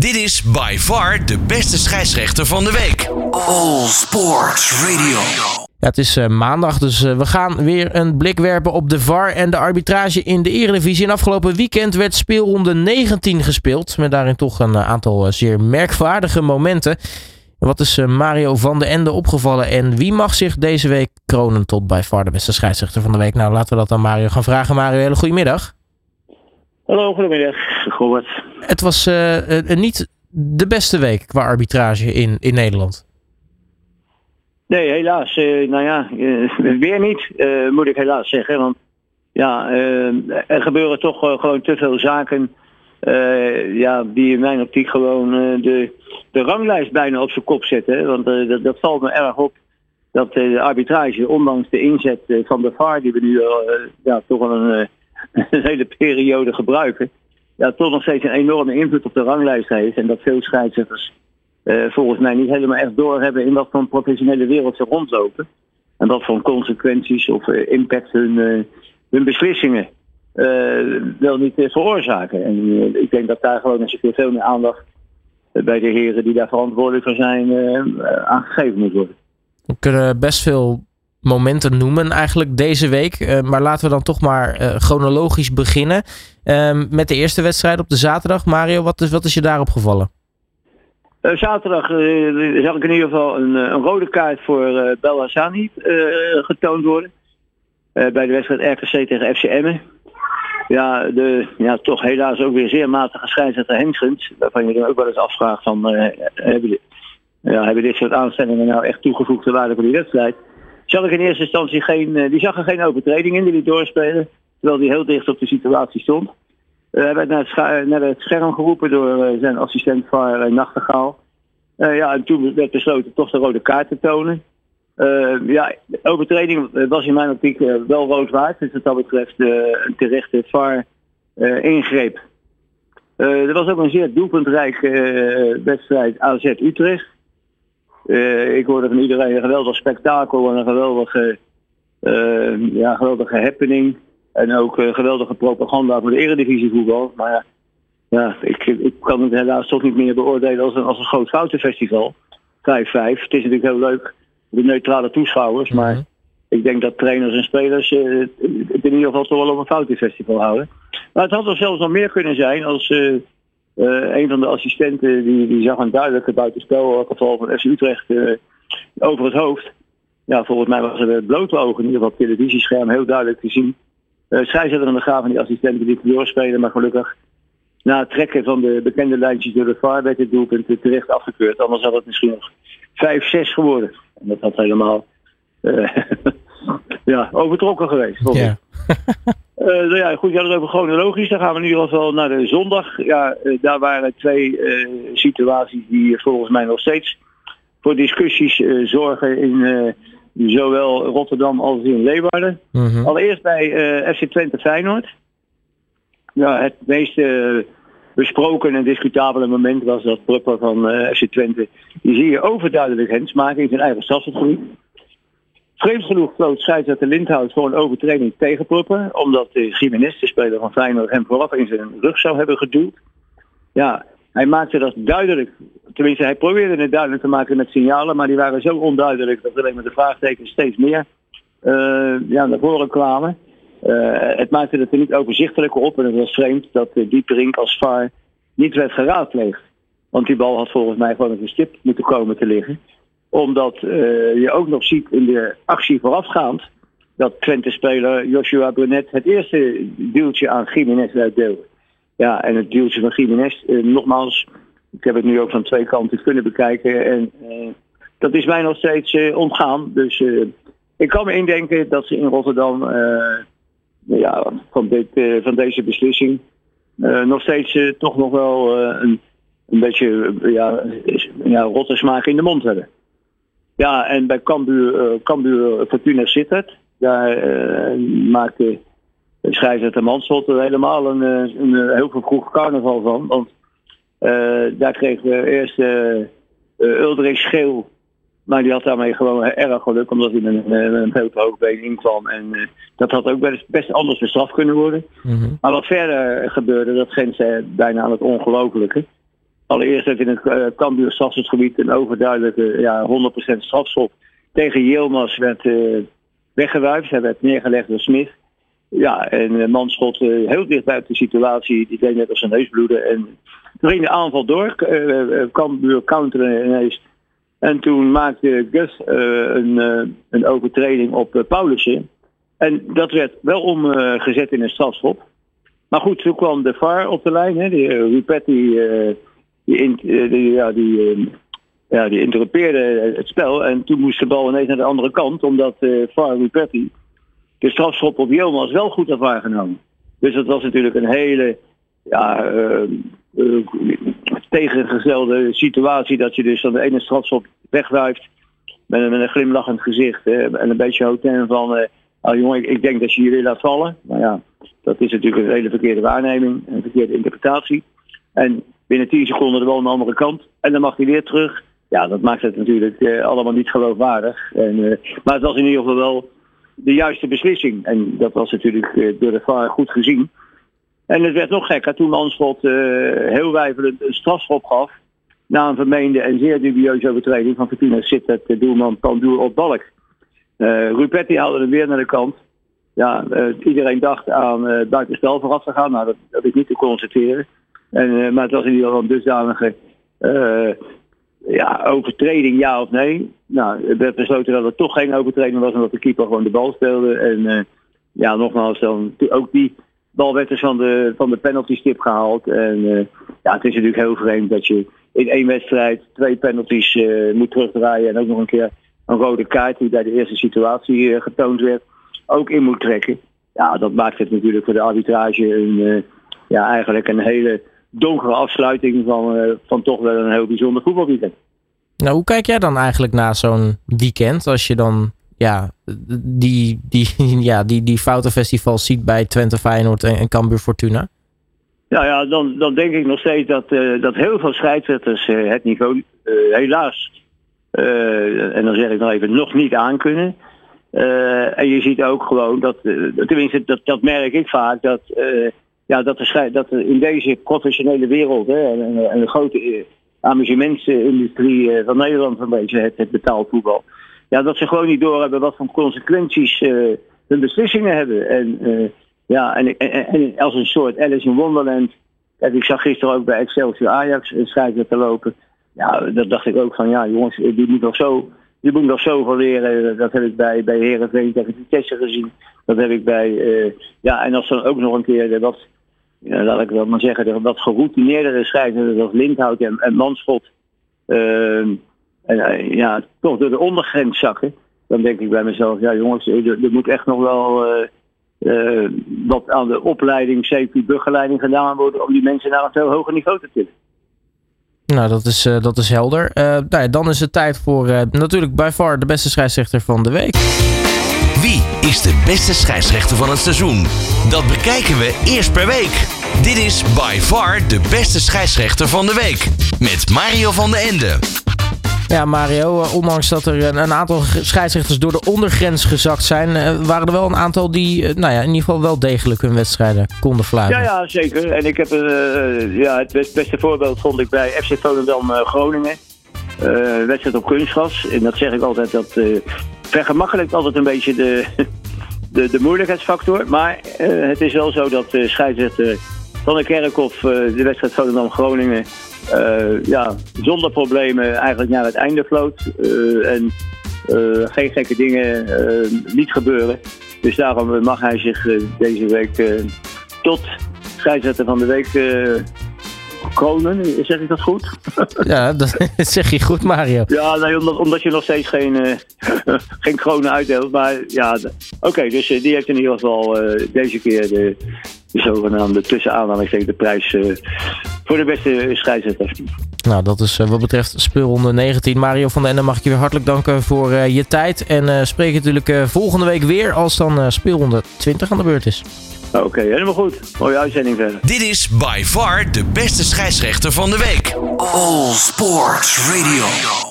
Dit is by far de beste scheidsrechter van de week. All Sports Radio. Ja, het is uh, maandag, dus uh, we gaan weer een blik werpen op de VAR en de arbitrage in de Eredivisie. En afgelopen weekend werd speelronde 19 gespeeld, met daarin toch een uh, aantal zeer merkwaardige momenten. Wat is Mario van de Ende opgevallen en wie mag zich deze week kronen tot by far de beste scheidsrechter van de week? Nou, laten we dat aan Mario gaan vragen. Mario, hele goedemiddag. Hallo, goedemiddag. Robert. Het was niet de beste week qua arbitrage in, in Nederland. Nee, helaas. Uh, nou ja, weer niet, moet ik helaas zeggen. Want ja, er gebeuren toch gewoon te veel zaken ja, die in mijn optiek gewoon de, de ranglijst bijna op zijn kop zetten. Want dat, dat, valt me erg op dat de arbitrage, ondanks de inzet van de VAR die we nu ja, toch al een, een, hele periode gebruiken, ja, toch nog steeds een enorme invloed op de ranglijst heeft. En dat veel scheidsrechters uh, volgens mij niet helemaal echt doorhebben in wat voor professionele wereld ze rondlopen. En wat voor consequenties of uh, impact hun, uh, hun beslissingen wel niet veroorzaken. En ik denk dat daar gewoon eens een keer veel meer aandacht bij de heren die daar verantwoordelijk voor zijn aangegeven moet worden. We kunnen best veel momenten noemen eigenlijk deze week. maar laten we dan toch maar chronologisch beginnen. Ehm, met de eerste wedstrijd op de zaterdag. Mario, wat is, wat is je daarop gevallen? Uh, zaterdag zag ik in ieder geval een, een rode kaart voor Bel Hassani getoond worden. bij de wedstrijd RKC tegen FC Emmen. Ja, de, ja, toch helaas ook weer zeer matige scheidsrechter Henschens. Waarvan je dan ook wel eens afvraagt van... hebben, ja, hebben dit soort aanstellingen nou echt toegevoegde waarde voor die wedstrijd? Zag in eerste instantie geen... die zag er geen overtreding in die die doorspelen. Terwijl die heel dicht op de situatie stond. Uh, hij werd naar het, naar het, scherm geroepen door uh, zijn assistent uh, Nachtegaal. ja, en toen werd besloten toch de rode kaart te tonen. ja, de overtreding was in mijn optiek wel rood waard. Dus wat dat betreft een terechte VAR ingreep. er was ook een zeer doelpuntrijke wedstrijd AZ Utrecht. ik hoorde van iedereen een geweldig spektakel en een geweldige, ja, geweldige happening. En ook uh, geweldige propaganda voor de eredivisie voetbal. Maar ja, ja ik, ik kan het helaas toch niet meer beoordelen als een, als een groot foutenfestival. 5-5. Het is natuurlijk heel leuk, de neutrale toeschouwers. Maar mm -hmm. ik denk dat trainers en spelers het in ieder geval toch wel op een foutenfestival houden. Maar het had er zelfs nog meer kunnen zijn als een van de assistenten die, die zag een duidelijke buitenspel geval van FC Utrecht over het hoofd. Ja, volgens mij was het blote ogen in ieder geval op televisiescherm heel duidelijk te zien uh, scheidsrechter aan de gaaf van die assistenten die het doorspelen. Maar gelukkig na het trekken van de bekende lijntjes door de VAR werd het doelpunt terecht afgekeurd. Anders had het misschien nog 5-6 geworden. En dat had helemaal uh, ja, overtrokken geweest. Ja. uh, nou ja, goed, ja, dat over chronologisch. Dan gaan we in ieder geval naar de zondag. Ja, daar waren twee situaties die volgens mij nog steeds voor discussies zorgen in Zowel Rotterdam als in Leeuwarden. Mhm. Allereerst bij FC Twente Feyenoord. Ja, het meest besproken en discutabele moment was dat Prupper van FC Twente. Die zie je overduidelijk hens maken in zijn eigen stadsgebied. Vreemd genoeg floot scheidsrechter Lindhout voor een overtreding tegen Prupper. Omdat de Jiménez, de speler van Feyenoord, hem vooraf in zijn rug zou hebben geduwd. Ja, hij maakte dat duidelijk. Tenminste, hij probeerde het duidelijk te maken met signalen, maar die waren zo onduidelijk dat alleen met de vraagtekens steeds meer ja, naar voren kwamen. Uh, het maakte het er niet overzichtelijk op en het was vreemd dat uh, Dieperink als VAR niet werd geraadpleegd. Want die bal had volgens mij gewoon op een stip moeten komen te liggen. Omdat je ook nog ziet in de actie voorafgaand dat Twente-speler Joshua Brunet het eerste duwtje aan Jiménez uitdeelde. Ja, en het duwtje van Jiménez, uh, nogmaals, ik heb het nu ook van twee kanten kunnen bekijken. En uh, dat is mij nog steeds ontgaan. Dus ik kan me indenken dat ze in Rotterdam ja, van, dit, van deze beslissing nog steeds toch nog wel een, een beetje ja, ja, rotte smaak in de mond hebben. Ja, en bij Cambuur, Cambuur Fortuna Sittard, daar maakte scheidsrechter Mansholt er helemaal een, een, een heel vroeg carnaval van. Want uh, daar kregen we eerst uh, uh, Uldering scheel. Maar die had daarmee gewoon erg geluk, omdat hij met een, een veel te hoog been inkwam. En uh, dat had ook best, best anders bestraft kunnen worden. Mm -hmm. Maar wat verder gebeurde, dat grenst bijna aan het ongelofelijke. Allereerst heeft in het uh, Cambuur strafschopgebied een overduidelijke ja, 100% strafschop tegen Yilmaz werd uh, weggewuifd. Hij werd neergelegd door Smith. Ja, en uh, Manschot heel dicht buiten de situatie. Die deed net als zijn neus bloeden. En toen ging de aanval door. Cambuur counteren ineens. En toen maakte Gus een, een overtreding op Paulussen. En dat werd wel omgezet in een strafschop. Maar goed, toen kwam de VAR op de lijn. Hè. Die, die, die, ja, die, ja, die interrumpeerde het spel. En toen moest de bal ineens naar de andere kant. Omdat uh, VAR Rupetti de strafschop op Yilmaz wel goed had waargenomen. Dus dat was natuurlijk een hele ja, tegengestelde situatie. Dat je dus aan de ene strafschop wegwuift. Met een, glimlachend gezicht. en een beetje hotel van... oh jongen, ik, ik, denk dat je jullie laat vallen. Maar ja, dat is natuurlijk een hele verkeerde waarneming. Een verkeerde interpretatie. En binnen 10 seconden de bal aan de andere kant. En dan mag hij weer terug. Ja, dat maakt het natuurlijk uh, allemaal niet geloofwaardig. En, uh, maar het was in ieder geval wel de juiste beslissing. En dat was natuurlijk uh, door de VAR goed gezien. En het werd nog gekker toen Manschot heel wijfelend een strafschop gaf. Na een vermeende en zeer dubieuze overtreding van Fortuna zit het doelman Pandoer op balk. Rupetti haalde hem weer naar de kant. Ja, iedereen dacht aan buitenspel vooraf te gaan. Nou, dat, dat is niet te constateren. En, uh, maar het was in ieder geval een dusdanige uh, ja, overtreding, ja of nee. Nou, het werd besloten dat het toch geen overtreding was, omdat de keeper gewoon de bal speelde. En uh, ja, nogmaals, dan ook die bal werd dus van de, van de penalty stip gehaald. En ja, het is natuurlijk heel vreemd dat je in één wedstrijd twee penalties moet terugdraaien en ook nog een keer een rode kaart die bij de eerste situatie getoond werd, ook in moet trekken. Ja, dat maakt het natuurlijk voor de arbitrage een, ja, eigenlijk een hele donkere afsluiting van, uh, van toch wel een heel bijzonder voetbalweekend. Nou, hoe kijk jij dan eigenlijk naar zo'n weekend als je dan ja, die, die, ja, die, die foutenfestivals ziet bij Twente Feyenoord en, en Cambuur Fortuna? Ja, ja dan, dan denk ik nog steeds dat, uh, dat heel veel scheidsrechters uh, het niveau helaas, en dan zeg ik nog even, nog niet aankunnen. en je ziet ook gewoon dat, tenminste dat, dat merk ik vaak, dat ja, dat, er, dat in deze professionele wereld hè, en, en de grote eh, amusementsindustrie eh, van Nederland een het, het betaald voetbal. Ja, dat ze gewoon niet doorhebben wat voor consequenties uh, hun beslissingen hebben. En, ja, en, en, en, als een soort Alice in Wonderland. Kijk, ik zag gisteren ook bij Excelsior Ajax een schrijver te lopen. Ja, dat dacht ik ook van ja, jongens, die moet nog zo. Je moet nog zoveel leren. Dat heb ik bij, bij Herenveen tegen Vitesse gezien. Dat heb ik bij. Ja, en als dan ook nog een keer wat ja, laat ik wel maar zeggen, de wat geroutineerdere schrijvers als Lindhout en, en Manschot, uh, en, uh, ja, toch door de ondergrens zakken. Dan denk ik bij mezelf, ja jongens, er, er moet echt nog wel uh, wat aan de opleiding, CQ-begeleiding gedaan worden om die mensen naar een veel hoger niveau te tillen. Nou, dat is, dat is helder. Nou dan is het tijd voor natuurlijk by far de beste scheidsrechter van de week. Wie is de beste scheidsrechter van het seizoen? Dat bekijken we eerst per week. Dit is by far de beste scheidsrechter van de week. Met Mario van de Ende. Ja, Mario, ondanks dat er een aantal scheidsrechters door de ondergrens gezakt zijn, waren er wel een aantal die nou ja, in ieder geval wel degelijk hun wedstrijden konden fluiten. Ja, ja, zeker. En ik heb uh, ja, het beste voorbeeld vond ik bij FC Volendam Groningen. Uh, wedstrijd op kunstgras. En dat zeg ik altijd, dat vergemakkelijkt altijd een beetje de, de, de moeilijkheidsfactor. Maar uh, het is wel zo dat scheidsrechter van de Kerkhof uh, de wedstrijd Volendam-Groningen uh, ja, zonder problemen eigenlijk naar het einde vloot. en geen gekke dingen niet gebeuren. Dus daarom mag hij zich deze week tot scheidsrechter van de week kronen, zeg ik dat goed? Ja, dat zeg je goed, Mario. Ja, nee, omdat, omdat je nog steeds geen, uh, geen kronen uitdeelt. Maar ja, oké, okay, dus uh, die heeft in ieder geval uh, deze keer de, de zogenaamde tussenaanhalingstekens de prijs voor de beste scheidsrechter. Nou, dat is wat betreft speelronde 19. Mario van den Ende mag ik je weer hartelijk danken voor je tijd. En spreek natuurlijk volgende week weer als dan speelronde 20 aan de beurt is. Oké, okay, helemaal goed. Mooie uitzending verder. Dit is by far de beste scheidsrechter van de week. All Sports Radio.